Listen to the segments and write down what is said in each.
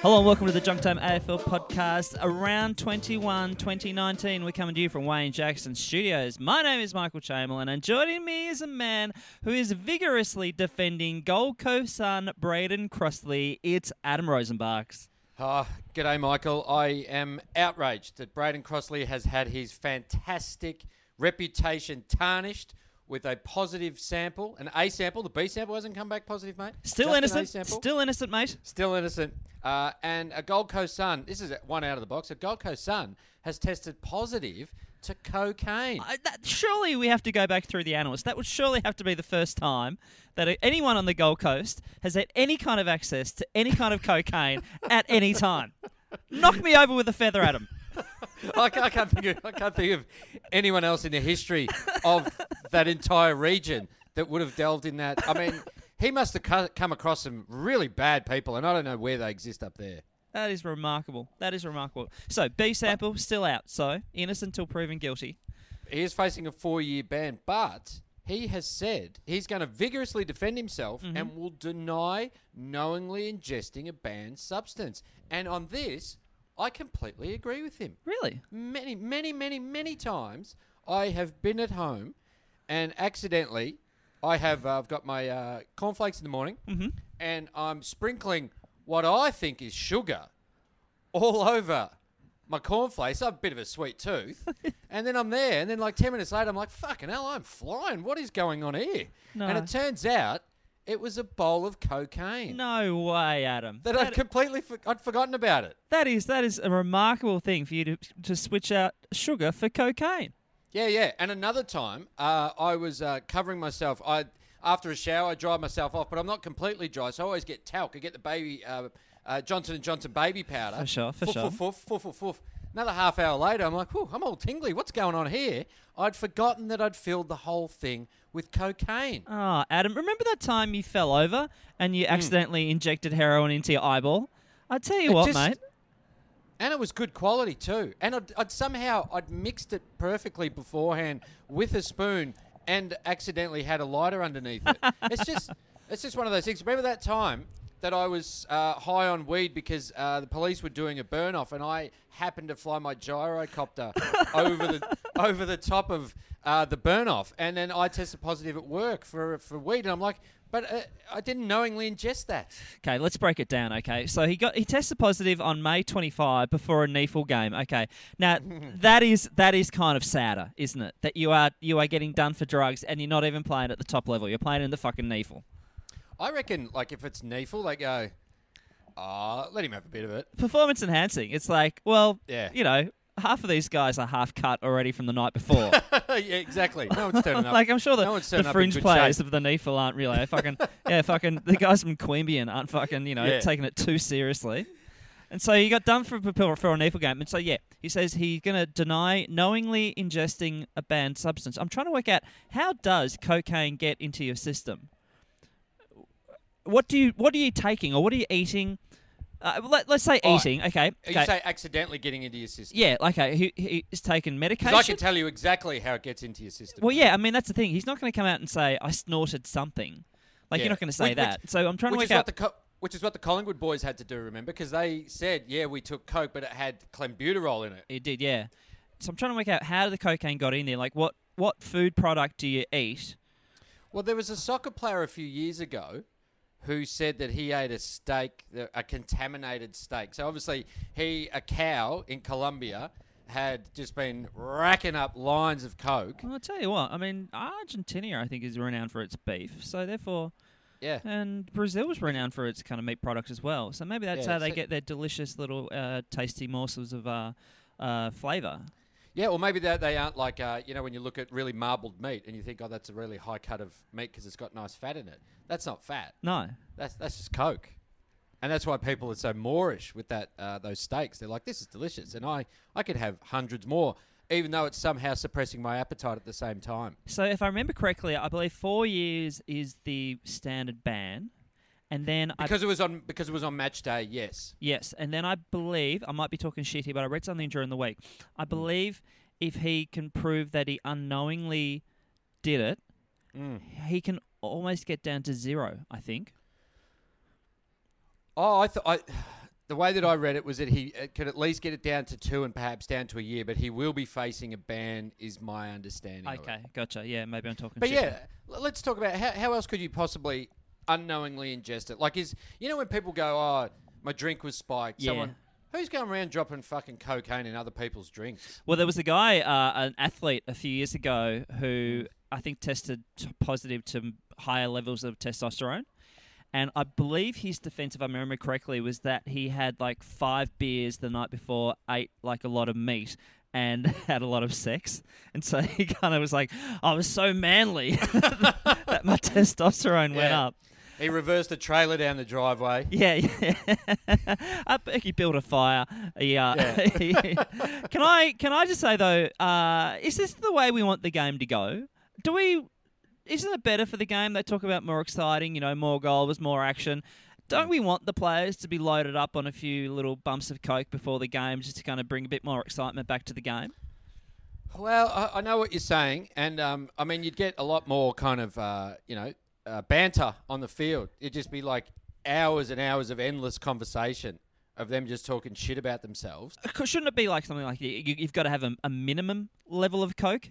Hello and welcome to the Junk Time AFL podcast. Around 21 2019, we're coming to you from Wayne Jackson Studios. My name is Michael Chamberlain, and joining me is a man who is vigorously defending Gold Coast Sun Brayden Crossley. It's Adam Rozenbachs. Oh, ah, g'day, Michael. I am outraged that Brayden Crossley has had his fantastic reputation tarnished with a positive sample, an A sample. The B sample hasn't come back positive, mate. Still Just innocent. Still innocent, mate. Still innocent. Uh, and a Gold Coast Sun, this is one out of the box, a Gold Coast Sun has tested positive to cocaine. I, that, surely we have to go back through the annals. That would surely have to be the first time that anyone on the Gold Coast has had any kind of access to any kind of cocaine at any time. Knock me over with a feather, Adam. I, I can't think of, I can't think of anyone else in the history of that entire region that would have delved in that. I mean, he must have co- come across some really bad people, and I don't know where they exist up there. That is remarkable. That is remarkable. So, B sample still out. So, innocent until proven guilty. He is facing a four-year ban, but he has said he's going to vigorously defend himself mm-hmm. and will deny knowingly ingesting a banned substance. And on this, I completely agree with him. Really? many, many, many, many times I have been at home and accidentally I have uh, I've got my uh, cornflakes in the morning and I'm sprinkling what I think is sugar all over my cornflakes. I have a bit of a sweet tooth. and then I'm there and then like 10 minutes later I'm like, fucking hell, I'm flying. What is going on here? No. And it turns out it was a bowl of cocaine. No way, Adam. That I'd completely for- I'd forgotten about it. that is that is a remarkable thing for you to to switch out sugar for cocaine. Yeah, yeah. And another time, uh, I was uh, covering myself. I after a shower, I dry myself off, but I'm not completely dry, so I always get talc. I get the baby uh, uh, Johnson and Johnson baby powder. For sure, for Foof, sure. Foof, foof, foof, foof. Another half hour later, I'm like, Whew, I'm all tingly. What's going on here? I'd forgotten that I'd filled the whole thing with cocaine. Ah, Adam, remember that time you fell over and you accidentally injected heroin into your eyeball? I tell you It what, just- mate. And it was good quality too. And I'd, I'd somehow I'd mixed it perfectly beforehand with a spoon and accidentally had a lighter underneath it. it's just it's just one of those things. Remember that time that I was uh, high on weed because uh, the police were doing a burn off and I happened to fly my gyrocopter over the over the top of uh, the burn off and then I tested positive at work for for weed and I'm like, but uh, I didn't knowingly ingest that. Okay, let's break it down. Okay, so he got he tested positive on May 25 before a NEAFL game. Okay, now that is that is kind of sadder, isn't it? That you are you are getting done for drugs and you're not even playing at the top level. You're playing in the fucking NEAFL. I reckon, like, if it's Neefel, they go, ah, let him have a bit of it. Performance enhancing. It's like, well, Yeah. you know, half of these guys are half cut already from the night before. yeah, exactly. No one's turning up. like I'm sure the, no one's the turning up in fringe good players shape. of the NEAFL aren't really fucking yeah fucking the guys from Queanbeyan aren't fucking you know Yeah. taking it too seriously. And so he got done for for, for a NEAFL game. And so yeah, he says he's going to deny knowingly ingesting a banned substance. I'm trying to work out how does cocaine get into your system. What do you what are you taking or what are you eating? Uh, let, let's say Oh, eating. Okay. You say accidentally getting into your system. yeah. Okay. He, he's taken medication. I can tell you exactly how it gets into your system. Well, yeah, I mean that's the thing. He's not going to come out and say I snorted something. Like Yeah. you're not going to say Which- that. which- so I'm trying to work out. co- which is what the Collingwood boys had to do. Remember, because they said, yeah, we took coke, but it had clenbuterol in it. it did, yeah. So I'm trying to work out how the cocaine got in there. Like what what food product do you eat? Well, there was a soccer player a few years ago who said that he ate a steak, a contaminated steak. So obviously, he, a cow in Colombia, had just been racking up lines of coke. Well, I'll tell you what. I mean, Argentina, I think, is renowned for its beef. So therefore, Yeah. And Brazil was renowned for its kind of meat products as well. So maybe that's Yeah, how they so- get their delicious little uh, tasty morsels of uh, uh, flavour. Yeah, or maybe they, they aren't like, uh, you know, when you look at really marbled meat and you think, oh, that's a really high cut of meat because it's got nice fat in it. That's not fat. No. That's that's just Coke. And that's why people are so moorish with that uh, those steaks. They're like, this is delicious. And I, I could have hundreds more, even though it's somehow suppressing my appetite at the same time. So if I remember correctly, I believe four years is the standard ban. And then I Because it was on because it was on match day, yes. Yes, and then I believe I might be talking shit here, but I read something during the week. I Mm. believe if he can prove that he unknowingly did it, Mm. he can almost get down to zero. I think. Oh, I thought I. The way that I read it was that he uh, could at least get it down to two and perhaps down to a year, but he will be facing a ban, is my understanding. Okay, gotcha. Yeah, maybe I'm talking. But shit. yeah, let's talk about how, how else could you possibly unknowingly ingest it? Like, is you know when people go, "Oh, my drink was spiked." Yeah. Someone who's going around dropping fucking cocaine in other people's drinks? Well, there was a guy, uh, an athlete, a few years ago who I think tested t- positive to higher levels of testosterone. And I believe his defense, if I remember correctly, was that he had like five beers the night before, ate like a lot of meat, and had a lot of sex. And so he kind of was like, I was so manly that my testosterone went up. He reversed a trailer down the driveway. Yeah, yeah. I he built a fire. Yeah. Yeah. can I can I just say though, uh, is this the way we want the game to go? Do we? Isn't it better for the game? They talk about more exciting, you know, more goals, more action. Don't we want the players to be loaded up on a few little bumps of coke before the game, just to kind of bring a bit more excitement back to the game? Well, I, I know what you're saying, and um, I mean, you'd get a lot more kind of, uh, you know, uh, banter on the field. It'd just be like hours and hours of endless conversation of them just talking shit about themselves. Shouldn't it be like something like you, you've got to have a, a minimum level of coke?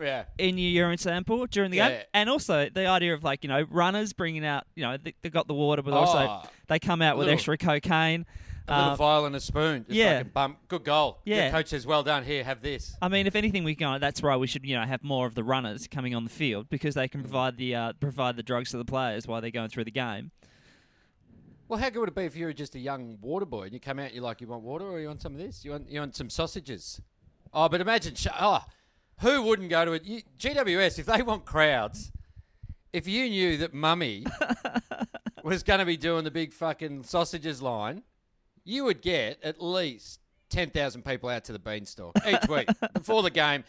Yeah. in your urine sample during the Yeah, game, yeah. and also the idea of like you know runners bringing out you know they, they got the water, but also Oh. they come out with Little- extra cocaine. A little Um, vial and a spoon. Just yeah. bump. Good goal. Yeah. The coach says, well done. Here, have this. I mean, if anything, we go. That's why we should you know have more of the runners coming on the field because they Mm. can provide the uh, provide the drugs to the players while they're going through the game. Well, how good would it be if you were just a young water boy and you come out, you're like, you want water or you want some of this? You want you want some sausages? Oh, but imagine, oh, who wouldn't go to it? You, GWS, if they want crowds, if you knew that Mummy was going to be doing the big fucking sausages line, you would get at least 10,000 people out to the beanstalk each week before the game.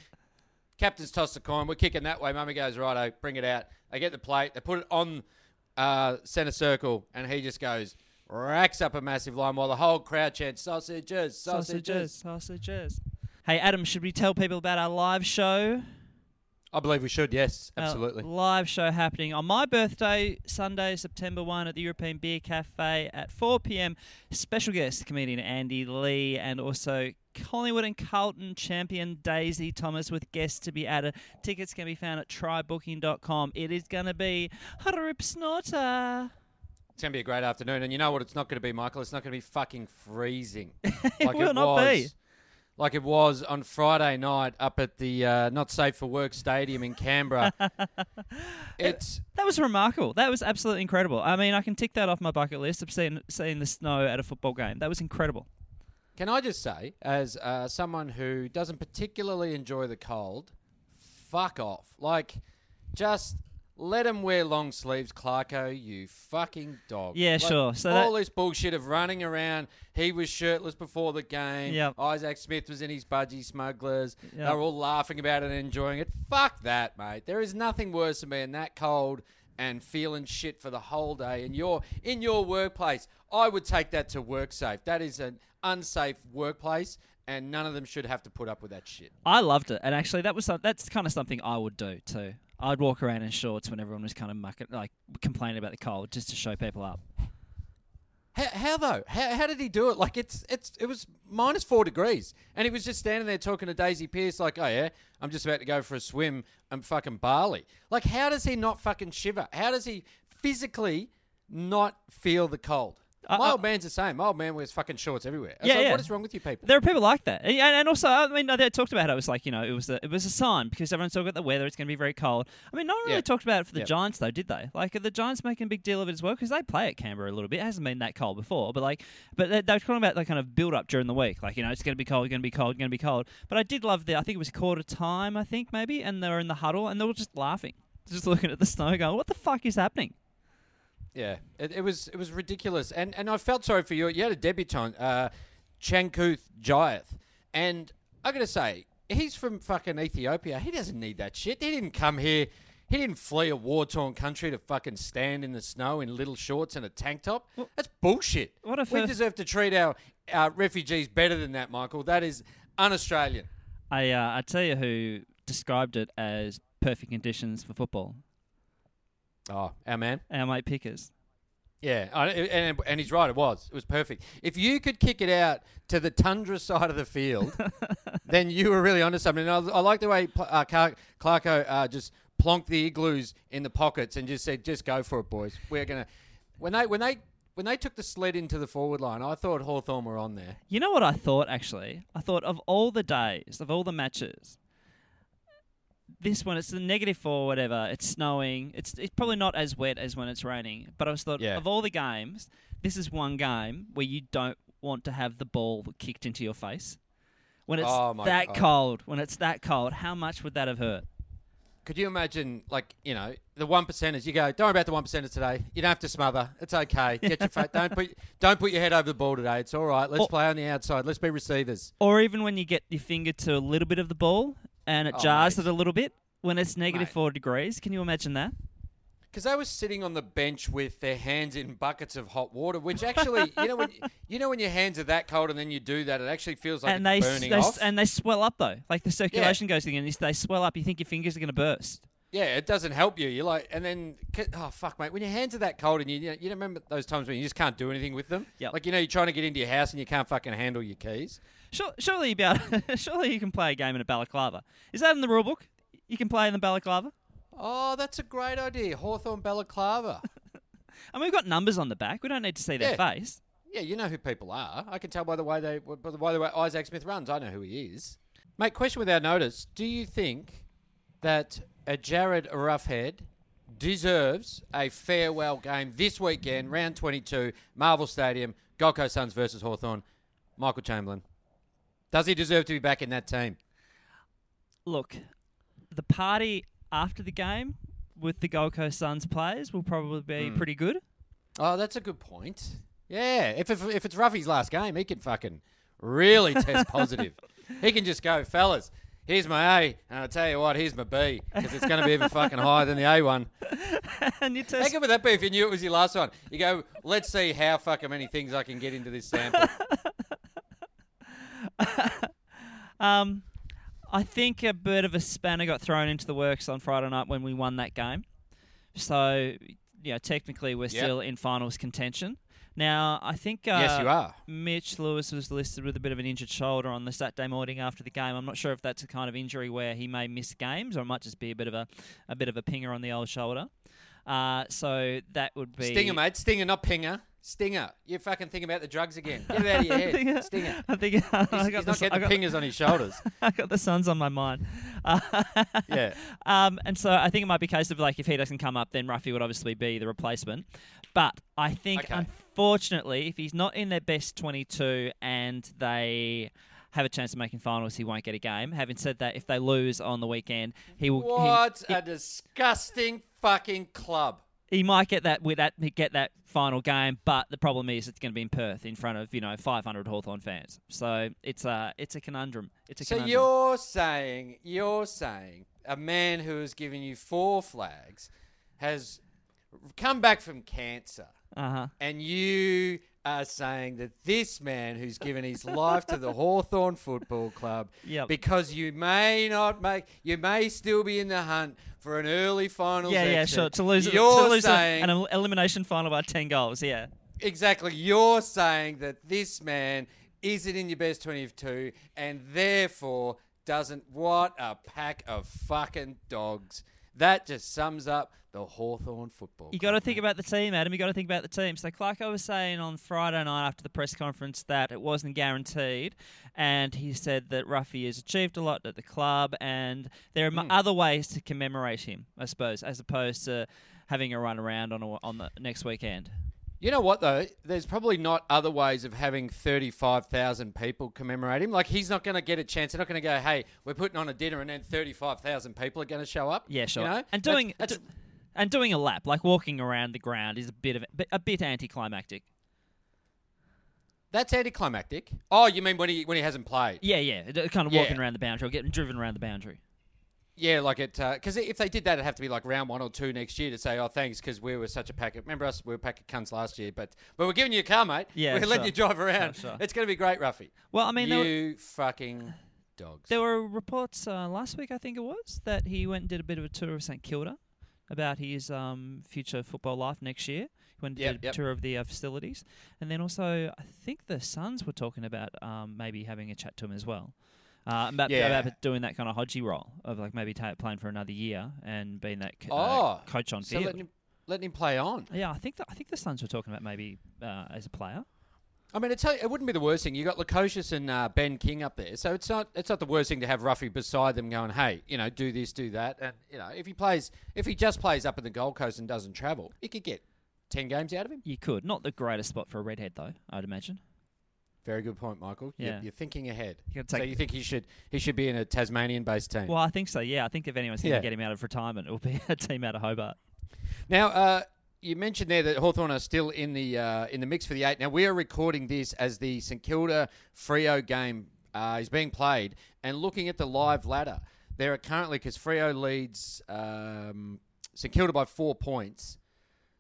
Captain's toss the coin. We're kicking that way. Mummy goes, righto, bring it out. They get the plate. They put it on uh, centre circle, and he just goes, racks up a massive line while the whole crowd chants, sausages, sausages. sausages. Hey Adam, should we tell people about our live show? I believe we should, yes, Our absolutely. live show happening on my birthday, Sunday, September 1 at the European Beer Cafe at 4 p.m. Special guest comedian Andy Lee and also Collingwood and Carlton champion Daisy Thomas with guests to be added. Tickets can be found at trybooking.com. It is going to be a rip snorter. It's going to be a great afternoon. And you know what it's not going to be, Michael? It's not going to be fucking freezing. It will not was, be. Like it was on Friday night up at the uh, Not Safe for Work Stadium in Canberra. it's That was remarkable. That was absolutely incredible. I mean, I can tick that off my bucket list of seeing, seeing the snow at a football game. That was incredible. Can I just say, as uh, someone who doesn't particularly enjoy the cold, fuck off. Like, just let him wear long sleeves, Clarko, you fucking dog. Yeah, Like, sure. So all that- this bullshit of running around, he was shirtless before the game. Yep. Isaac Smith was in his budgie smugglers. Yep. They were all laughing about it and enjoying it. Fuck that, mate. There is nothing worse than being that cold and feeling shit for the whole day. And you're in your workplace. I would take that to work safe. That is an unsafe workplace, and none of them should have to put up with that shit. I loved it, and actually, that was some, that's kind of something I would do too. I'd walk around in shorts when everyone was kind of mucking, like complaining about the cold, just to show people up. How, how though? How, how did he do it? Like it's it's it was minus four degrees, and he was just standing there talking to Daisy Pearce, like, "Oh yeah, I'm just about to go for a swim. I'm fucking barley." Like, how does he not fucking shiver? How does he physically not feel the cold? My old man's the same. My old man wears fucking shorts everywhere. I was Yeah, like, yeah. What is wrong with you people? There are people like that, and, and also, I mean, they talked about how it was like you know, it was a, it was a sign because everyone's talking about the weather. It's going to be very cold. I mean, no one really Yeah. talked about it for the Yep. Giants though, did they? Like, are the Giants making a big deal of it as well because they play at Canberra a little bit. It hasn't been that cold before, but like, but they, they were talking about the kind of build up during the week, like you know, it's going to be cold, going to be cold, going to be cold. But I did love the, I think it was quarter time, I think maybe, and they were in the huddle and they were just laughing, just looking at the snow, going, "What the fuck is happening?" Yeah, it, it was it was ridiculous, and and I felt sorry for you. You had a debutant, uh, Changkuoth Jiath, and I got to say, he's from fucking Ethiopia. He doesn't need that shit. He didn't come here. He didn't flee a war torn country to fucking stand in the snow in little shorts and a tank top. That's bullshit. What a we first- deserve to treat our, our refugees better than that, Michael. That is un-Australian. I uh, I tell you who described it as perfect conditions for football. Oh, our man. Our mate Pickers. Yeah, and, and he's right. It was. It was perfect. If you could kick it out to the tundra side of the field, then you were really onto something. And I, I like the way uh, Clarko uh, just plonked the igloos in the pockets and just said, "Just go for it, boys. We're gonna." When they when they when they took the sled into the forward line, I thought Hawthorn were on there. You know what I thought actually? I thought of all the days, of all the matches, this one it's the negative four, whatever. It's snowing. It's it's probably not as wet as when it's raining. But I was thought Yeah. of all the games, this is one game where you don't want to have the ball kicked into your face. When it's Oh, my that God. cold, when it's that cold, how much would that have hurt? Could you imagine, like you know, the one percenters? You go, don't worry about the one percenters today. You don't have to smother. It's okay. Get your fa- don't put don't put your head over the ball today. It's all right. Let's Or- play on the outside. Let's be receivers. Or even when you get your finger to a little bit of the ball and it Oh, jars mate. it a little bit when it's negative four degrees. Can you imagine that? Because they were sitting on the bench with their hands in buckets of hot water, which actually, you know, when you know when your hands are that cold and then you do that, it actually feels like and it's they, burning they off. and they swell up though. Like the circulation goes again. They swell up. You think your fingers are going to burst. Yeah, it doesn't help you. You're like, and then oh fuck, mate, when your hands are that cold and you you, know, you remember those times when you just can't do anything with them. Yep. Like you know, you're trying to get into your house and you can't fucking handle your keys. Sure, surely you be able, surely you can play a game in a balaclava. Is that in the rule book? You can play in the balaclava. Oh, that's a great idea, Hawthorn Balaclava. I mean, we've got numbers on the back. We don't need to see their Yeah. face. yeah, you know who people are. I can tell by the way they, by the by the way Isaac Smith runs. I know who he is. Mate, question without notice: Do you think that a Jarryd Roughead deserves a farewell game this weekend, round 22, Marvel Stadium, Gold Coast Suns versus Hawthorn? Michael Chamberlain. Does he deserve to be back in that team? Look, the party after the game with the Gold Coast Suns players will probably be Hmm. pretty good. Oh, that's a good point. Yeah, if, if, if it's Ruffy's last game, he can fucking really test positive. He can just go, fellas, here's my A, and I'll tell you what, here's my B, because it's going to be even fucking higher than the A one. and you How test good would that be if you knew it was your last one? You go, let's see how fucking many things I can get into this sample. Um, I think a bit of a spanner got thrown into the works on Friday night when we won that game. So, you know, technically we're Yep. still in finals contention. Now, I think uh, yes, you are. Mitch Lewis was listed with a bit of an injured shoulder on the Saturday morning after the game. I'm not sure if that's a kind of injury where he may miss games, or it might just be a bit of a a bit of a pinger on the old shoulder. Uh, so that would be Stinger, mate. Stinger, not pinger. Stinger. You fucking think about the drugs again. Get it out of your think- head. Stinger. I think He's, I he's got not the, I getting got, pingers on his shoulders. I got the Suns on my mind. Uh, Yeah. Um, and so I think it might be a case of like if he doesn't come up, then Ruffy would obviously be the replacement. But I think Okay. Unfortunately, if he's not in their best 22 and they have a chance of making finals, he won't get a game. Having said that, if they lose on the weekend, he will. he- What He, a disgusting fucking club. he might get that with that get that final game, but the problem is it's going to be in Perth in front of you know 500 Hawthorn fans. So it's a it's a conundrum. It's a So conundrum. you're saying you're saying a man who has given you four flags has come back from cancer, uh huh. and you are saying that this man who's given his life to the Hawthorn Football Club, Yep. because you may not make, you may still be in the hunt for an early final. Yeah, yeah, sure. To lose, you're to lose saying an elimination final by 10 goals, yeah. Exactly. You're saying that this man isn't in your best 22 and therefore doesn't. What a pack of fucking dogs. That just sums up the Hawthorn football. You got to think about the team, Adam. You got to think about the team. So, Clarko was saying on Friday night after the press conference that it wasn't guaranteed, and he said that Ruffy has achieved a lot at the club, and there are m hmm. other ways to commemorate him, I suppose, as opposed to having a run around on a, on the next weekend. You know what though? There's probably not other ways of having 35,000 people commemorate him. Like he's not going to get a chance. They're not going to go, "Hey, we're putting on a dinner," and then 35,000 people are going to show up. Yeah, sure. You know? And doing that's, d- and doing a lap, like walking around the ground, is a bit of a, bit anticlimactic. that's anticlimactic. Oh, you mean when he when he hasn't played? Yeah, yeah, kind of Yeah. walking around the boundary or getting driven around the boundary. Yeah, like it, because if they did that, it'd have to be like round one or two next year to say, "Oh, thanks," because we were such a pack of. Remember us? We were a pack of cunts last year, but but we're giving you a car, mate. Yeah, we're letting you drive around. Sure, sure. It's going to be great, Ruffy. Well, I mean, there were- you fucking dogs. There were reports uh, last week, I think it was, that he went and did a bit of a tour of St Kilda about his um, future football life next year. He went and Yep, did a yep. tour of the uh, facilities, and then also I think the Suns were talking about um, maybe having a chat to him as well. Uh, about, Yeah. about doing that kind of Hodgie role of like maybe ta- playing for another year and being that co- oh, uh, coach on so field. letting him, letting him play on. yeah, I think the, I think the Suns were talking about maybe uh, as a player. I mean, I tell you, it wouldn't be the worst thing. You got Lukosius and uh, Ben King up there, so it's not it's not the worst thing to have Ruffy beside them, going, "Hey, you know, do this, do that." And you know, if he plays, if he just plays up in the Gold Coast and doesn't travel, you could get ten games out of him. You could not the greatest spot for a redhead though. I'd imagine. Very good point, Michael. You're- Yeah. You're, thinking ahead. You so you think he should he should be in a Tasmanian-based team? Well, I think so. Yeah, I think if anyone's going to Yeah. get him out of retirement, it will be a team out of Hobart. Now, uh, you mentioned there that Hawthorn are still in the uh, in the mix for the eight. Now we are recording this as the St Kilda Freo game uh, is being played, and looking at the live ladder, there are currently because Freo leads um, St Kilda by four points.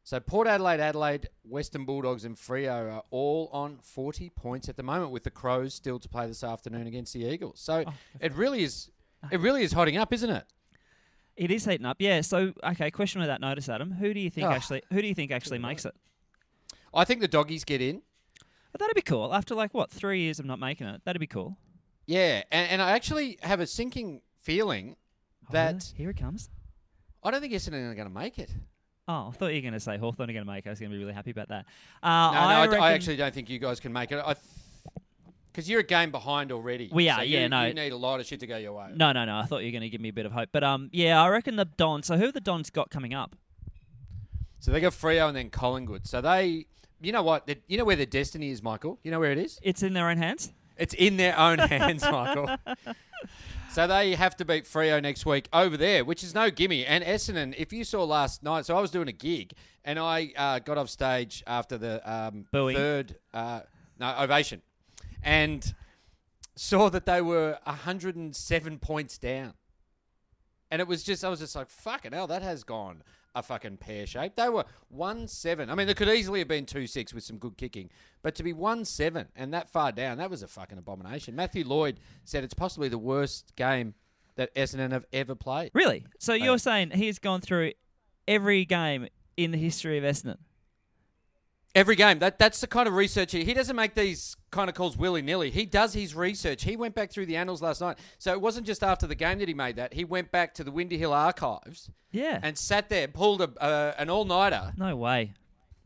So Port Adelaide, Adelaide, Western Bulldogs, and Freo are all on forty points at the moment, with the Crows still to play this afternoon against the Eagles. So oh, it really is, it really is hotting up, isn't it? It is heating up, yeah. So, okay, question without notice, Adam. Who do you think Oh. actually? Who do you think actually makes it? I think the doggies get in. But that'd be cool. After like what three years of not making it, that'd be cool. Yeah, and, and I actually have a sinking feeling Oh, that really? here it comes. I don't think Essendon are going to make it. Oh, I thought you were going to say Hawthorn are going to make it. I was going to be really happy about that. Uh, No, no, I, I, reckon, I actually don't think you guys can make it. I because you're a game behind already. We So are, you- yeah, no. You need a lot of shit to go your way. No, no, no. I thought you were going to give me a bit of hope, but um, yeah, I reckon the Dons. So who have the Dons got coming up? So they got Freo and then Collingwood. So they, you know what? They- You know where their destiny is, Michael. You know where it is? It's in their own hands. It's in their own hands, Michael. So they have to beat Freo next week over there, which is no gimme. And Essendon, if you saw last night, so I was doing a gig and I uh, got off stage after the um, third uh, no ovation, and saw that they were 107 points down. And it was just, I was just like, fucking hell, that has gone a fucking pear shape. They were 1 7. I mean, there could easily have been 2 6 with some good kicking, but to be 1 7 and that far down, that was a fucking abomination. Matthew Lloyd said it's possibly the worst game that Essendon have ever played. Really? So you're saying he's gone through every game in the history of Essendon? Every game. That that's the kind of research he, he doesn't make these kind of calls willy nilly. He does his research. He went back through the annals last night. So it wasn't just after the game that he made that. He went back to the Windy Hill archives Yeah. and sat there, pulled a, uh, an all nighter. no way.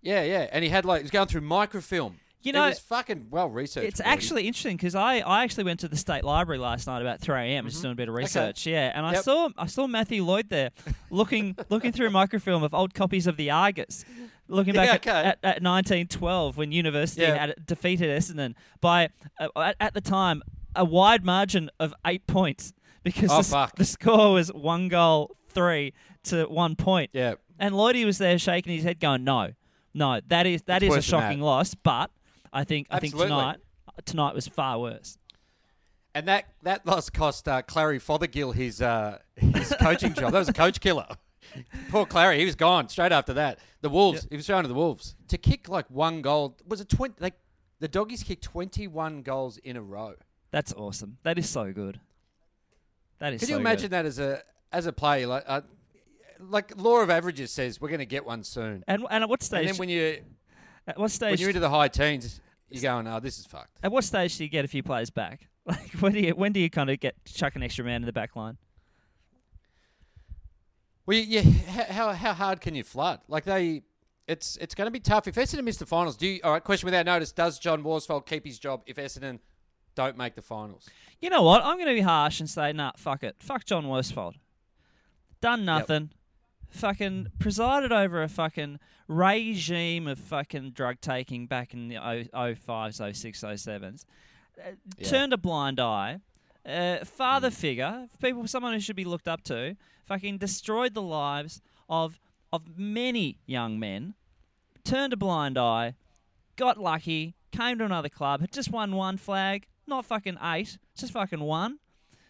Yeah, yeah. And he had like he was going through microfilm. You know, it's fucking well researched. It's actually interesting because I, I actually went to the state library last night about three a.m. just doing a bit of research. Yeah, and I Mm-hmm. Saw I saw Matthew Lloyd there looking looking through a microfilm of old copies of the Argus, looking back Yeah, at, okay. at, at 1912 when University Yeah. had defeated Essendon by uh, at, at the time a wide margin of eight points because Oh, the, the score was one goal three to one point. Yeah. And Lloydie was there shaking his head, going, "No, no, that is that It's is a shocking loss." But I think I think tonight tonight was far worse. And that that loss cost uh, Clary Fothergill his uh, his coaching job. That was a coach killer. Poor Clary, he was gone straight after that. The Wolves, he was thrown to the Wolves to kick like one goal. Was it twenty? Like the doggies kicked twenty one goals in a row. That's awesome. That is so good. That is. Can so you imagine good. that as a as a player? Like uh, like law of averages says we're going to get one soon. And and at what And stage? then when you at what stage? when you're into the high teens, you're going, oh, this is fucked. at what stage do you get a few players back? Like when do you when do you kind of get chuck an extra man in the back line? Well, yeah. How how hard can you flood? Like they, it's it's going to be tough if Essendon miss the finals. Do you? All right. Question without notice: Does John Worsfold keep his job if Essendon don't make the finals? You know what? I'm going to be harsh and say, nah, fuck it. Fuck John Worsfold. Done nothing. Fucking presided over a fucking regime of fucking drug taking back in the 05s, 06, 07s. Uh, Yeah. Turned a blind eye. Uh, father figure, people, someone who should be looked up to, fucking destroyed the lives of of many young men. Turned a blind eye, got lucky, came to another club, had just won one flag, not fucking eight, just fucking one.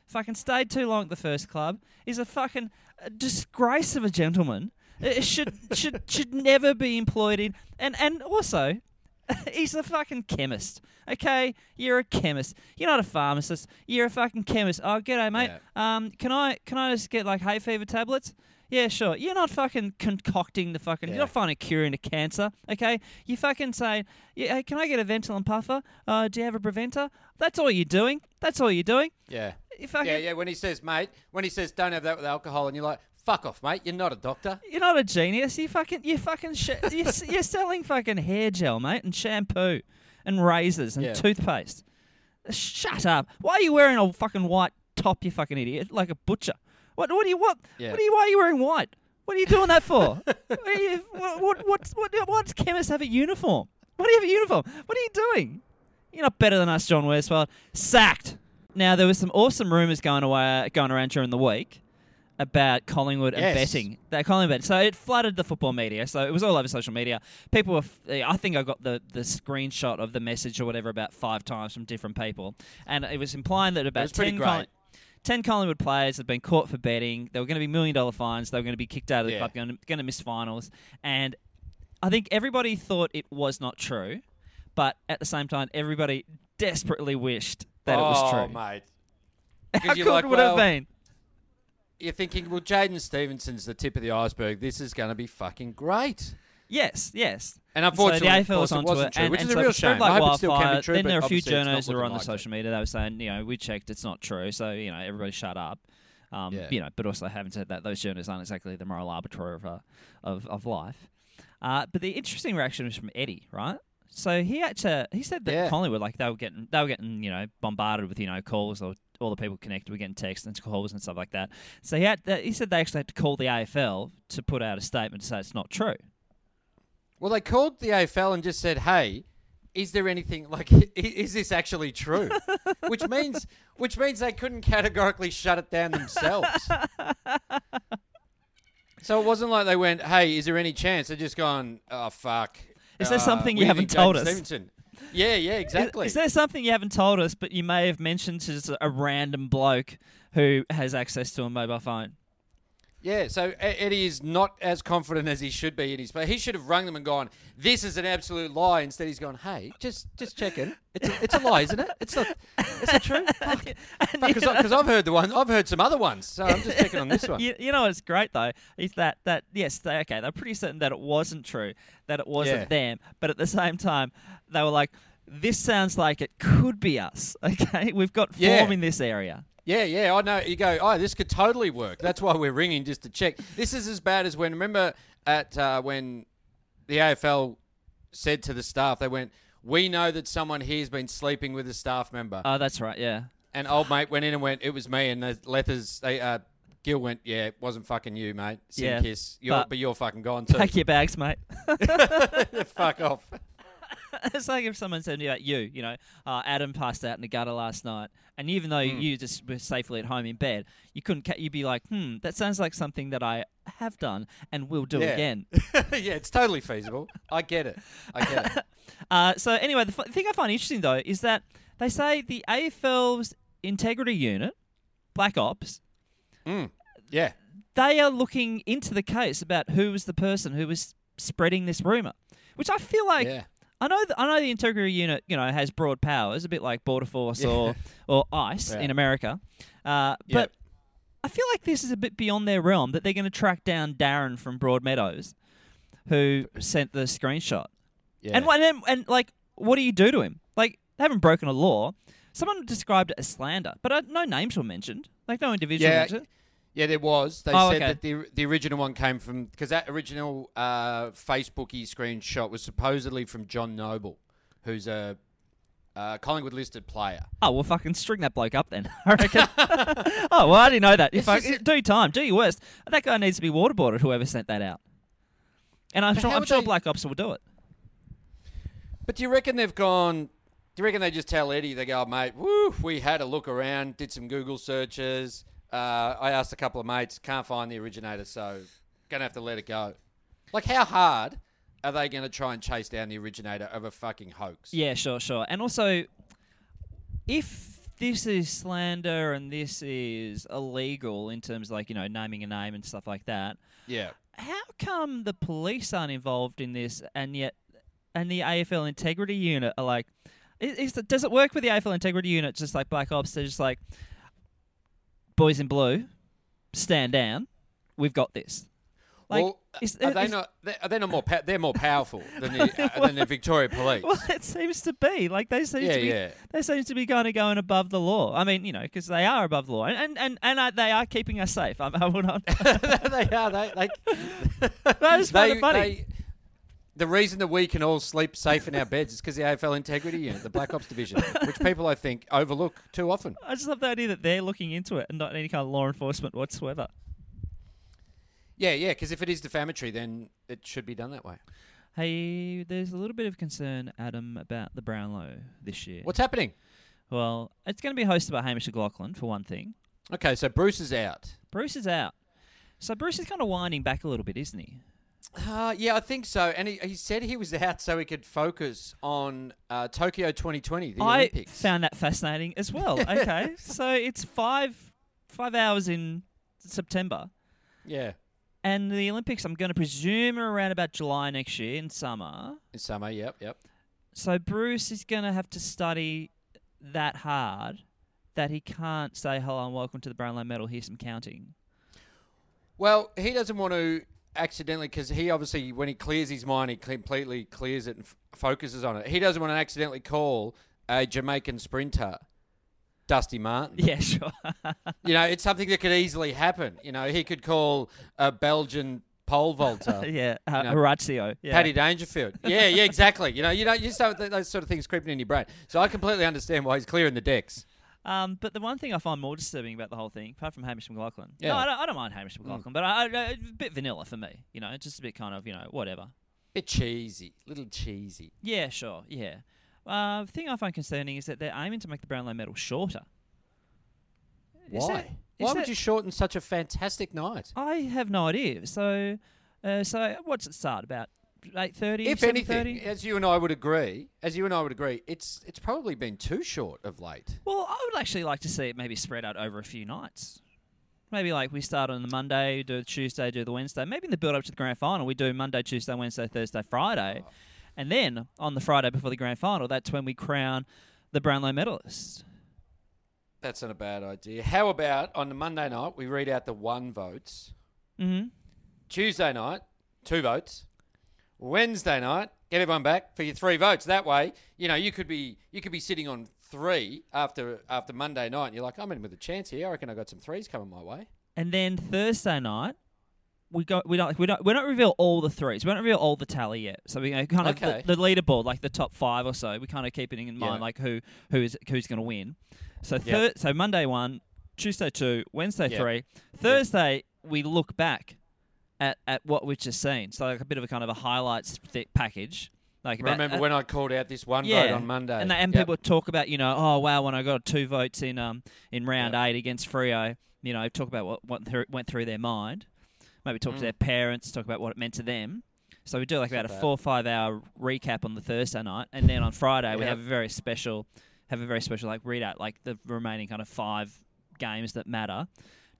Fucking stayed too long at the first club. Is a fucking uh, disgrace of a gentleman. It should should should never be employed in. And and also, he's a fucking chemist. Okay, you're a chemist. You're not a pharmacist. You're a fucking chemist. Oh, g'day, mate. Um, can I can I just get like hay fever tablets? Yeah, sure. You're not fucking concocting the fucking. You're not finding a cure into cancer. Okay, you fucking say, yeah, hey, can I get a Ventolin puffer? Uh, do you have a preventer? That's all you're doing. That's all you're doing. Yeah. You fucking, Yeah, yeah. When he says, mate, when he says, don't have that with alcohol, and you're like, fuck off, mate. You're not a doctor. You're not a genius. You fucking, you fucking, sh- you're, s- you're selling fucking hair gel, mate, and shampoo, and razors and Yeah. toothpaste. Shut up. Why are you wearing a fucking white top? You fucking idiot, like a butcher. What? What do you what? Yeah. What are you? Why are you wearing white? What are you doing that for? what, are you, what, what, what, does chemists have a uniform? What do you have a uniform? What are you doing? You're not better than us, John Westphal. Sacked. Now there was some awesome rumours going away, going around during the week about Collingwood and betting. That Collingwood bet. So it flooded the football media. So it was all over social media. People were. f- I think I got the the screenshot of the message or whatever about five times from different people, and it was implying that about ten. Colli- 10 Collingwood players had been caught for betting. They were going to be million dollar fines. They were going to be kicked out of the Yeah. club, going to, going to miss finals. And I think everybody thought it was not true, but at the same time, everybody desperately wished that it was oh, true. mate. How good like, would it have been? You're thinking, well, Jaidyn Stephenson's the tip of the iceberg. This is going to be fucking great. Yes, yes. And so unfortunately, the of AFL was course, it onto wasn't true, and, which and is a real shame. like I hope it still can be true, then there are a few obviously it's not journalists that were on the like social media. They were saying, you know, we checked, it's not true. So you know, everybody shut up. Um, Yeah. You know, but also having said that, those journalists aren't exactly the moral arbiter of uh, of, of life. Uh, but the interesting reaction was from Eddie, right? So he had to. He said that Yeah. Collingwood, like they were getting, they were getting, you know, bombarded with you know calls or all the people connected were getting texts and calls and stuff like that. So he had. He said they actually had to call the AFL to put out a statement to say it's not true. Well, they called the AFL and just said, "Hey, is there anything like is this actually true?" which means which means they couldn't categorically shut it down themselves. so it wasn't like they went, "Hey, is there any chance?" They're just gone, "Oh fuck." Is there uh, something you haven't told Jaidyn us?" Stephenson." Yeah, yeah, Is- exactly. Is, there something you haven't told us, but you may have mentioned to just a random bloke who has access to a mobile phone? Yeah, so Eddie is not as confident as he should be in his play. He should have rung them and gone, "This is an absolute lie." Instead, he's gone, "Hey, just just checking. It's a, it's a lie, isn't it? It's not. It's not true. Because I've heard the one. I've heard some other ones, so I'm just checking on this one. You, you know what's great though is that that yes they, okay they're pretty certain that it wasn't true that it wasn't Yeah. them but at the same time they were like this sounds like it could be us okay we've got form Yeah. in this area Yeah, yeah, I know. You go, oh, this could totally work. That's why we're ringing just to check. This is as bad as when, remember, at uh, when the AFL said to the staff, they went, we know that someone here's been sleeping with a staff member. oh that's right yeah and old mate went in and went, it was me. And the Lethers, they, uh, Gil went, yeah, it wasn't fucking you, mate. Sin Yeah, kiss. You're, but- but, you're fucking gone too. pack your bags mate Fuck off. it's like if someone said about you, you know, uh, Adam passed out in the gutter last night, and even though Hmm. you just were safely at home in bed, you couldn't. Ca- you'd be like, hmm, that sounds like something that I have done and will do Yeah. again. yeah, it's totally feasible. I get it. I get it. Uh, so anyway, the f- thing I find interesting though is that they say the AFL's integrity unit, Black Ops, Yeah. they are looking into the case about who was the person who was spreading this rumor, which I feel like. Yeah. I know, th- I know the integrity unit, you know, has broad powers, a bit like Border Force or or ICE Yeah. in America. Uh, Yep. but I feel like this is a bit beyond their realm that they're going to track down Darren from Broadmeadows, who sent the screenshot. Yeah. And, what- and and like, what do you do to him? Like, they haven't broken a law. Someone described it as slander, but uh, no names were mentioned. Like, no individual Yeah. mentioned. Yeah, there was. They Oh, said okay. that the the original one came from because that original uh, Facebooky screenshot was supposedly from John Noble, who's a uh, Collingwood listed player. Oh well, fucking string that bloke up then. I reckon. oh well, I didn't know that. If I, just- do time, do your worst. That guy needs to be waterboarded. Whoever sent that out. And I'm sure, I'm sure they- Black Ops will do it. But do you reckon they've gone? Do you reckon they just tell Eddie? They go, "Oh, mate, woo, we had a look around, did some Google searches. Uh, I asked a couple of mates, can't find the originator, so gonna have to let it go. Like, how hard are they to try and chase down the originator of a fucking hoax? Yeah, sure, sure. And also, if this is slander and this is illegal in terms of like you know naming a name and stuff like that, Yeah. how come the police aren't involved in this and yet and the AFL integrity unit are like is, is the, does it work with the AFL integrity unit just like Black Ops they're just like boys in blue stand down we've got this like well, is- are they not? Are they not more? Pa- they're more powerful than the uh, than the Victoria Police. well it seems to be like they seem Yeah, to be yeah. they seem to be kind of going above the law I mean you know because they are above the law and and and, uh, they are keeping us safe I, I will not they are. They. they that is kind of funny they- the reason that we can all sleep safe in our beds is because the AFL Integrity Unit, the Black Ops Division, which people I think overlook too often. I just love the idea that they're looking into it and not any kind of law enforcement whatsoever. Yeah, yeah. Because if it is defamatory, then it should be done that way. Hey, there's a little bit of concern, Adam, about the Brownlow this year. What's happening? Well, it's going to be hosted by Hamish McLachlan, for one thing. Okay, so Bruce is out. Bruce is out. So Bruce is kind of winding back a little bit, isn't he? Uh, yeah, I think so. And he, he said he was out so he could focus on uh, Tokyo 2020, the I Olympics. found that fascinating as well. okay, so it's five five hours in September, yeah, and the Olympics. I'm going to presume are around about July next year in summer. in summer. Yep, yep. So Bruce is going to have to study that hard that he can't say hello and welcome to the Brownlow Medal. Here's some counting. Well, he doesn't want to accidentally because he obviously, when he clears his mind, he completely clears it and f- focuses on it. He doesn't want to accidentally call a Jamaican sprinter Dusty Martin. Yeah, sure. You know, it's something that could easily happen. You know, he could call a Belgian pole vaulter. yeah, uh, know, Horatio. Yeah. Paddy Dangerfield. Yeah, yeah, exactly. You know, you know, you don't those sort of things creeping in your brain. So I completely understand why he's clearing the decks. Um, but the one thing I find more disturbing about the whole thing, apart from Hamish McLachlan, Yeah. Mm. no, I don't, I don't mind Hamish McLachlan, but I, I, a bit vanilla for me. You know, just a bit kind of you know whatever. Bit cheesy, little cheesy. Yeah, sure, yeah. Uh, the thing I find concerning is that they're aiming to make the Brownlow medal shorter. Is Why? that- is Why would you shorten such a fantastic night? I have no idea. So, uh, so what's it start about? Eight thirty. If anything, as you and I would agree, as you and I would agree, it's it's probably been too short of late. Well, I would actually like to see it maybe spread out over a few nights. Maybe like we start on the Monday, do the Tuesday, do the Wednesday. Maybe in the build up to the grand final, we do Monday, Tuesday, Wednesday, Thursday, Friday. And then on the Friday before the grand final, that's when we crown the Brownlow medalists. That's not a bad idea. How about on the Monday night we read out the one votes. Mm-hmm. Tuesday night, two votes. Wednesday night, get everyone back for your three votes. That way, you know, you could be you could be sitting on three after after Monday night, and you're like, I'm in with a chance here. I reckon I got some threes coming my way. And then Thursday night, we go. We don't. We don't. We don't reveal all the threes. We don't reveal all the tally yet. So we kind of Okay. the, the leaderboard, like the top five or so. We kind of keep it in mind, Yeah. like who who is who's going to win. So Yeah. thir- so Monday one, Tuesday two, Wednesday Yeah. three, Thursday we look back at at what we've just seen. So like a bit of a kind of a highlights th- package. Like about, Remember uh, when I called out this one yeah. vote on Monday? And, they, and Yep. people talk about, you know, oh wow, when I got two votes in um in round eight against Freo, you know, talk about what what through, went through their mind. Maybe talk to their parents, talk about what it meant to them. So we do like about a Mm. four or five hour recap on the Thursday night, and then on Friday we have a very special, have a very special like readout, like the remaining kind of five games that matter,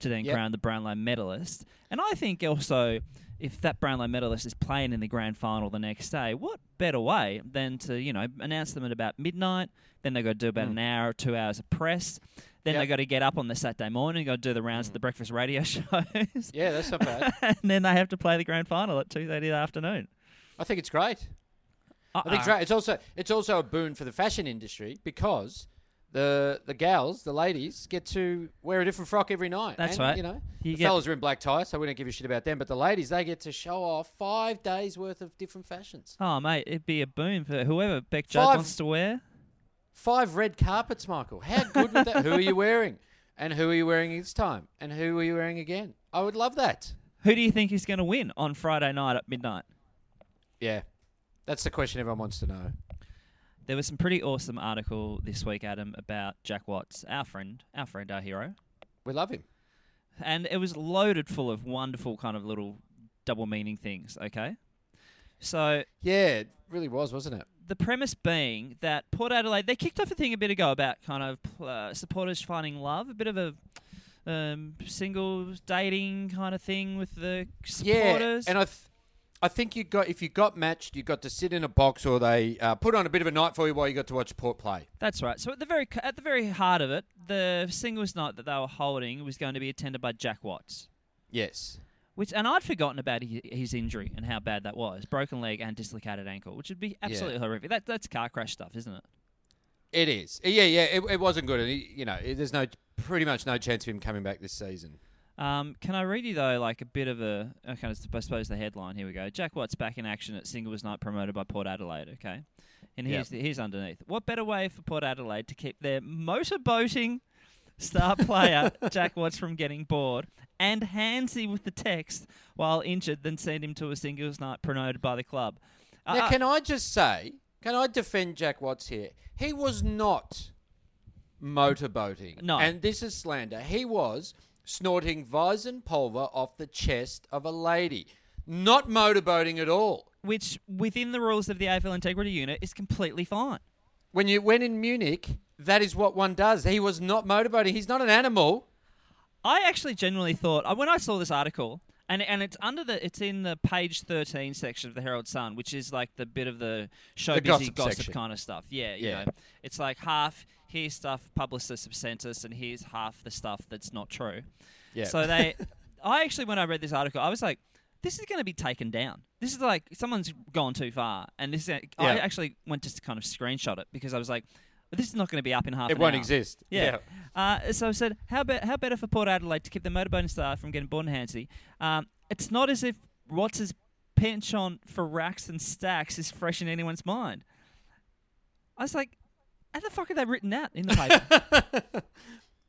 to then Yep. crown the Brownlow medalist. And I think also if that Brownlow medalist is playing in the grand final the next day, what better way than to, you know, announce them at about midnight, then they've got to do about mm. an hour or two hours of press, then Yep. they've got to get up on the Saturday morning, got to do the rounds of mm. the breakfast radio shows, Yeah, that's not bad. and then they have to play the grand final at 2.30 in the afternoon. I think it's great. I think it's Uh-uh. great. It's also it's also a boon for the fashion industry because the the gals, the ladies, get to wear a different frock every night. That's And, right. You know, You the get- fellas are in black ties, so we don't give a shit about them. But the ladies, they get to show off five days worth of different fashions. Oh, mate, it'd be a boon for whoever Bec Judd Five- wants to wear. Five red carpets, Michael. How good would that? who are you wearing? And who are you wearing this time? And who are you wearing again? I would love that. Who do you think is going to win on Friday night at midnight? Yeah, that's the question everyone wants to know. There was some pretty awesome article this week, Adam, about Jack Watts, our friend, our friend, our hero, We love him. and it was loaded full of wonderful kind of little double meaning things. Okay, so Yeah, it really was, wasn't it? the premise being that Port Adelaide they kicked off a thing a bit ago about kind of uh, supporters finding love, a bit of a um, singles dating kind of thing with the supporters. Yeah, and I, th- I think you got if you got matched, you got to sit in a box, or they uh, put on a bit of a night for you while you got to watch Port play. That's right. So at the very at the very heart of it, the singles night that they were holding was going to be attended by Jack Watts. Yes. Which and I'd forgotten about his injury and how bad that was, broken leg and dislocated ankle, which would be absolutely horrific. That that's car crash stuff, isn't it? It is. Yeah, yeah. It, it wasn't good, and he, you know, it, there's no pretty much no chance of him coming back this season. Um, can I read you though, like a bit of a okay? I suppose the headline. Here we go. Jack Watts back in action at singles night promoted by Port Adelaide. Okay, and here's here's underneath. What better way for Port Adelaide to keep their motorboating star player Jack Watts from getting bored and handsy with the text while injured than send him to a singles night promoted by the club? Uh, Now, can I just say, can I defend Jack Watts here? He was not motorboating. No. And this is slander. He was snorting Weizen pulver off the chest of a lady. Not motorboating at all. which within the rules of the AFL integrity unit is completely fine. When you went in Munich, that is what one does. He was not motorboating. He's not an animal. I actually genuinely thought uh, when I saw this article, and and it's under the it's in the page thirteen section of the Herald Sun, which is like the bit of the show The busy gossip gossip, kind of stuff. Yeah, you Yeah. know, it's like half here's stuff publicists have sent us, and here's half the stuff that's not true. Yeah. So they, I actually when I read this article, I was like. This is going to be taken down. This is like someone's gone too far, and this. Is, I actually went just to kind of screenshot it because I was like, "This is not going to be up in half." It won't hour. exist. Yeah. Uh, so I said, how, be- how better for Port Adelaide to keep the motorboating star from getting bored and handsy? Um, it's not as if Watts' penchant for racks and stacks is fresh in anyone's mind. I was like, how the fuck are they written out in the paper?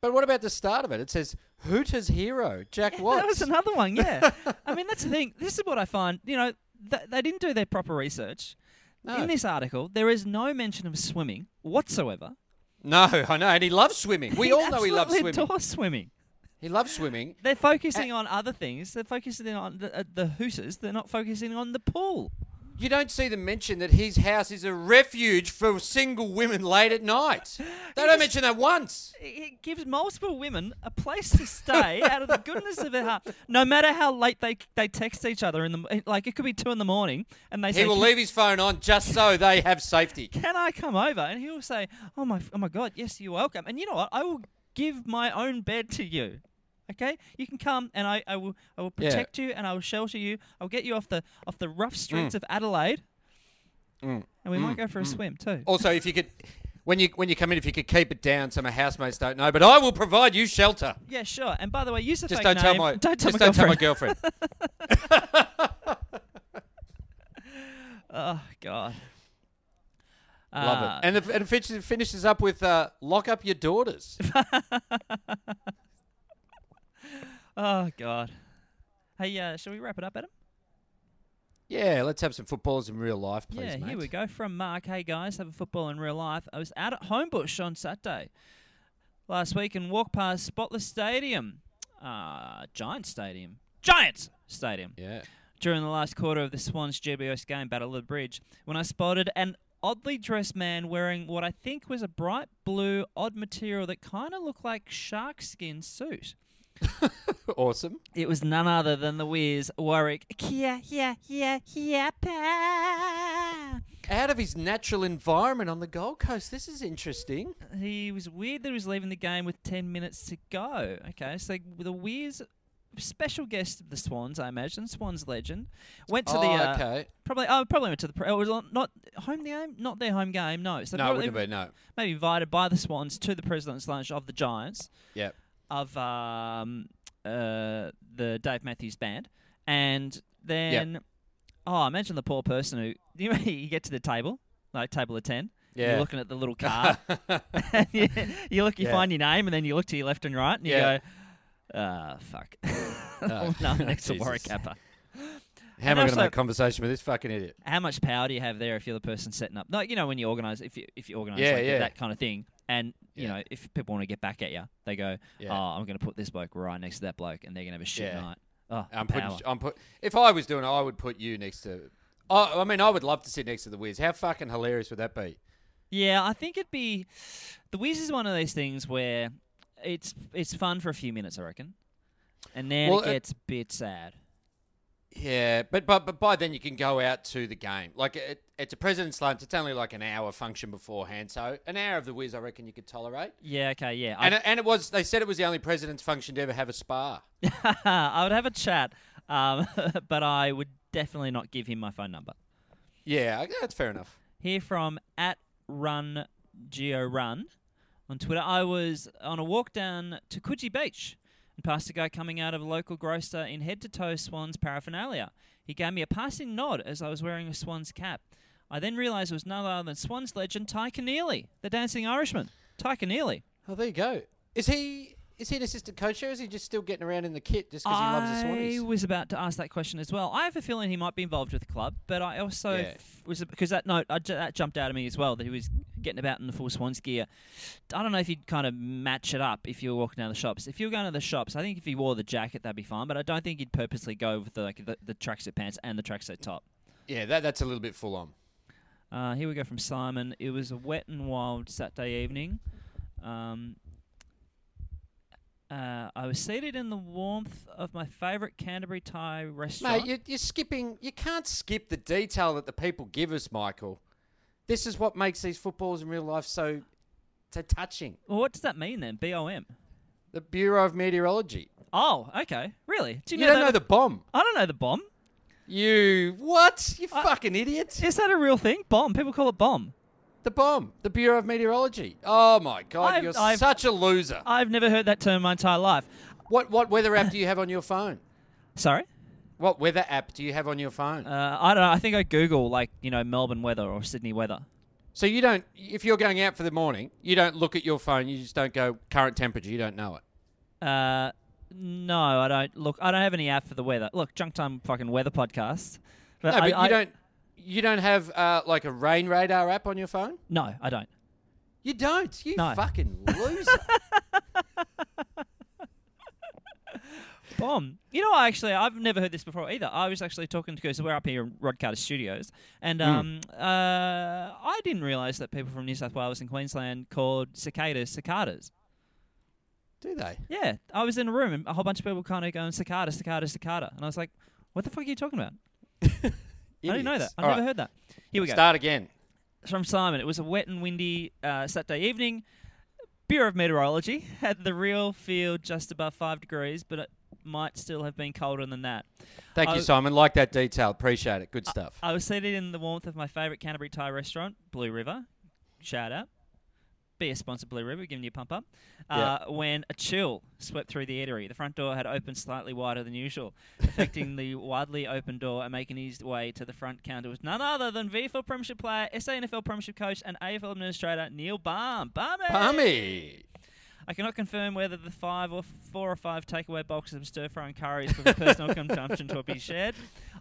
But what about the start of it? It says Hooters hero, Jack Watts. that was another one, yeah. I mean, that's the thing. This is what I find. You know, th- they didn't do their proper research. No. In this article, there is no mention of swimming whatsoever. No, I know, and he loves swimming. We all know he loves swimming. adores swimming. He loves swimming. They're focusing on other things. They're focusing on the, uh, the Hooters. They're not focusing on the pool. You don't see them mention that his house is a refuge for single women late at night. They don't mention that once. It gives multiple women a place to stay out of the goodness of their heart. No matter how late they they text each other in the like, it could be two in the morning, and they say, He will leave his phone on just so they have safety. Can I come over? And he will say, "Oh my, oh my God, yes, you're welcome." And you know what? I will give my own bed to you. Okay, you can come, and I, I will, I will Yeah. protect you, and I will shelter you. I'll get you off the off the rough streets of Adelaide, and we might go for a swim too. Also, if you could, when you when you come in, if you could keep it down, so my housemates don't know. But I will provide you shelter. Yeah, sure. And by the way, use a Just fake don't tell name. my don't tell just my don't tell my girlfriend. girlfriend. oh God. Love Uh, it. And, the, and it finishes, finishes up with uh, lock up your daughters. Oh God. Hey, uh, shall we wrap it up, Adam? yeah, let's have some footballers in real life, please, yeah, mate. here we go from Mark. Hey guys, have a football in real life. I was out at Homebush on Saturday last week and walked past Spotless Stadium, uh, Giant Stadium, Giants Stadium. Yeah. during the last quarter of the Swans GBS game, Battle of the Bridge, when I spotted an oddly dressed man wearing what I think was a bright blue, odd material that kind of looked like shark skin suit. Awesome. It was none other than the Wiz Warwick. Kia, kia, kia, kia, pa. Out of his natural environment on the Gold Coast. This is interesting. He was weird that he was leaving the game with 10 minutes to go. Okay, so the Wiz special guest of the Swans, I imagine. Swans legend went to oh, the uh, okay. probably. Oh, probably went to the. pre- It was not home game, not their home game. No, so No, it wouldn't been, no. maybe invited by the Swans to the President's Lunch of the Giants Yep. Of um, uh, the Dave Matthews Band, and then oh, imagine the poor person who you, know, you get to the table, like table of ten. Yeah. You're looking at the little card. you, you look, you Yeah. find your name, and then you look to your left and right, and you Yeah. go, "Ah, fuck." Oh, no, next to. Warwick Capper. How am I going to make conversation with this fucking idiot? How much power do you have there if you're the person setting up? Like you know when you organise, if you if you organise Yeah, like yeah. that kind of thing, and you Yeah. know if people want to get back at you, they go, Yeah. "Oh, I'm going to put this bloke right next to that bloke, and they're going to have a shit Yeah. night." Oh, I'm power. putting. I'm put. If I was doing it, I would put you next to. I, I mean, I would love to sit next to the Wiz. How fucking hilarious would that be? Yeah, I think it'd be. The Wiz is one of those things where it's it's fun for a few minutes, I reckon, and then Well, it it- gets a bit sad. Yeah, but but but by then you can go out to the game. Like it, it's a president's lunch. It's only like an hour function beforehand, so an hour of the whiz, I reckon you could tolerate. Yeah, okay, yeah. And I, it, and it was. They said it was the only president's function to ever have a spa. I would have a chat, um, but I would definitely not give him my phone number. Yeah, I- that's fair enough. Here from at Run Geo Run on Twitter. I was on a walk down to Coogee Beach and passed a guy coming out of a local grocer in head to toe Swans paraphernalia. He gave me a passing nod as I was wearing a Swans cap. I then realised it was none other than Swans legend Tadhg Kennelly, the dancing Irishman. Tadhg Kennelly. Oh, there you go. Is he is he an assistant coach or is he just still getting around in the kit just because he loves the I Swannies? was about to ask that question as well. I have a feeling he might be involved with the club, but I also Yeah. f- was because that note I that jumped out at me as well that he was getting about in the full Swans gear. I don't know if you'd kind of match it up if you were walking down the shops. If you were going to the shops, I think if he wore the jacket that'd be fine, but I don't think he'd purposely go with the like the, the tracksuit pants and the tracksuit top. Yeah, that that's a little bit full on. Uh, here we go from Simon. It was a wet and wild Saturday evening. Um, uh, I was seated in the warmth of my favourite Canterbury Thai restaurant. Mate, you're, you're skipping. You can't skip the detail that the people give us, Michael. This is what makes these footballs in real life so so touching. well, what does that mean then? B O M. The Bureau of Meteorology. Oh, okay. Really? Do You, you, know don't know the bomb. I don't know the bomb. You what? You I- fucking idiot! Is that a real thing? Bomb. People call it bomb. The bomb. The Bureau of Meteorology. Oh my god, I've- you're I've- such a loser. I've never heard that term my entire life. what what weather app do you have on your phone? Sorry. What weather app do you have on your phone? Uh, I don't know. I think I Google like you know Melbourne weather or Sydney weather. so you don't. If you're going out for the morning, you don't look at your phone. You just don't go current temperature. You don't know it. Uh, no, I don't. Look, I don't have any app for the weather. Look, junk time fucking weather podcast. But no, I, but I- you don't. You don't have uh, like a rain radar app on your phone. No, I don't. You don't. You No. fucking loser. Bomb. You know, actually, I've never heard this before either. I was actually talking to because we're up here in Rod Carter Studios, and Hmm. um, uh, I didn't realise that people from New South Wales and Queensland called cicadas cicadas. do they? Yeah, I was in a room and a whole bunch of people kind of going cicada, cicada, cicada, and I was like, "What the fuck are you talking about?" I didn't know that. Idiots. I All never right, heard that. Here we go. Start again. from Simon. It was a wet and windy uh, Saturday evening. Bureau of Meteorology had the real feel just above five degrees, but it might still have been colder than that. Thank I- you, Simon. Like that detail. Appreciate it. Good stuff. I was seated in the warmth of my favourite Canterbury Thai restaurant, Blue River. Shout out. Be a sponsor, Blue River, giving you a pump up. Uh, When a chill swept through the eatery, the front door had opened slightly wider than usual, affecting the widely open door and making his way to the front counter was none other than VFL Premiership player, SANFL Premiership coach, and AFL administrator Neil Balme. Barmy! Bummy. I cannot confirm whether the five or four or five takeaway boxes of stir fry and curries with personal consumption to be shared.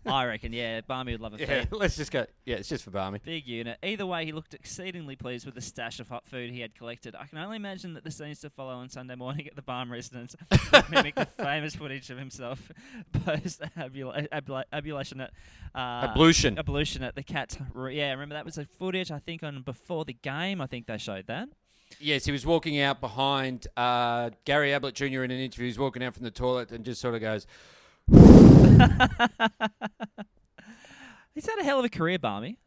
I reckon, yeah, Barmy would love a Yeah, fair let's just go. Yeah, it's just for Barmy. Big unit. Either way, he looked exceedingly pleased with the stash of hot food he had collected. I can only imagine that the scenes to follow on Sunday morning at the Balme residence mimic the famous footage of himself post abula- abula- abulation at uh, Ablution. ablution at the Cats. Yeah, remember that was a footage I think on before the game. I think they showed that. Yes, he was walking out behind uh, Gary Ablett Jr. in an interview. He's walking out from the toilet and just sort of goes, He's had a hell of a career, Barmy.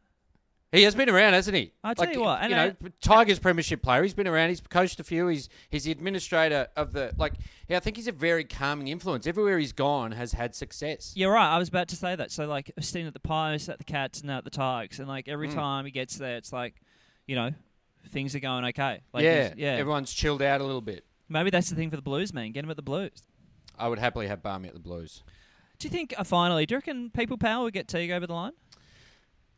He has been around, hasn't he? I tell you what, you know, Tigers premiership player. He's been around. He's coached a few. He's he's the administrator of the like. Yeah, I think he's a very calming influence. Everywhere he's gone has had success. You're right. I was about to say that. So like, I've seen at the Pies, at the Cats, and now at the Tigers, and like Mm. every time he gets there, it's like, you know, things are going okay. Like, yeah, yeah. Everyone's chilled out a little bit. Maybe that's the thing for the Blues, man. Get him at the Blues. I would happily have Barmy at the Blues. Do you think uh, finally? Do you reckon People Power will get Teague over the line?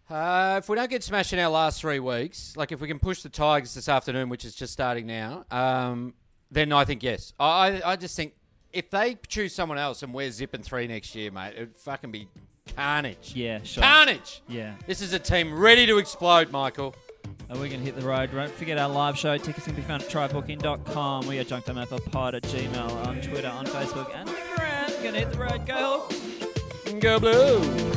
Uh, if we don't get smashed in our last three weeks, like if we can push the Tigers this afternoon, which is just starting now, um, then I think yes. I, I I just think if they choose someone else and we're zipping three next year, mate, it'd fucking be carnage. Yeah, sure. Carnage. Yeah. This is a team ready to explode, Michael. And we're going to hit the road. Don't forget our live show. Tickets can be found at trybooking.com. We are junktime.pod at Gmail on Twitter, on Facebook, and the gram. Going to hit the road. Go Hawks. Go Blues.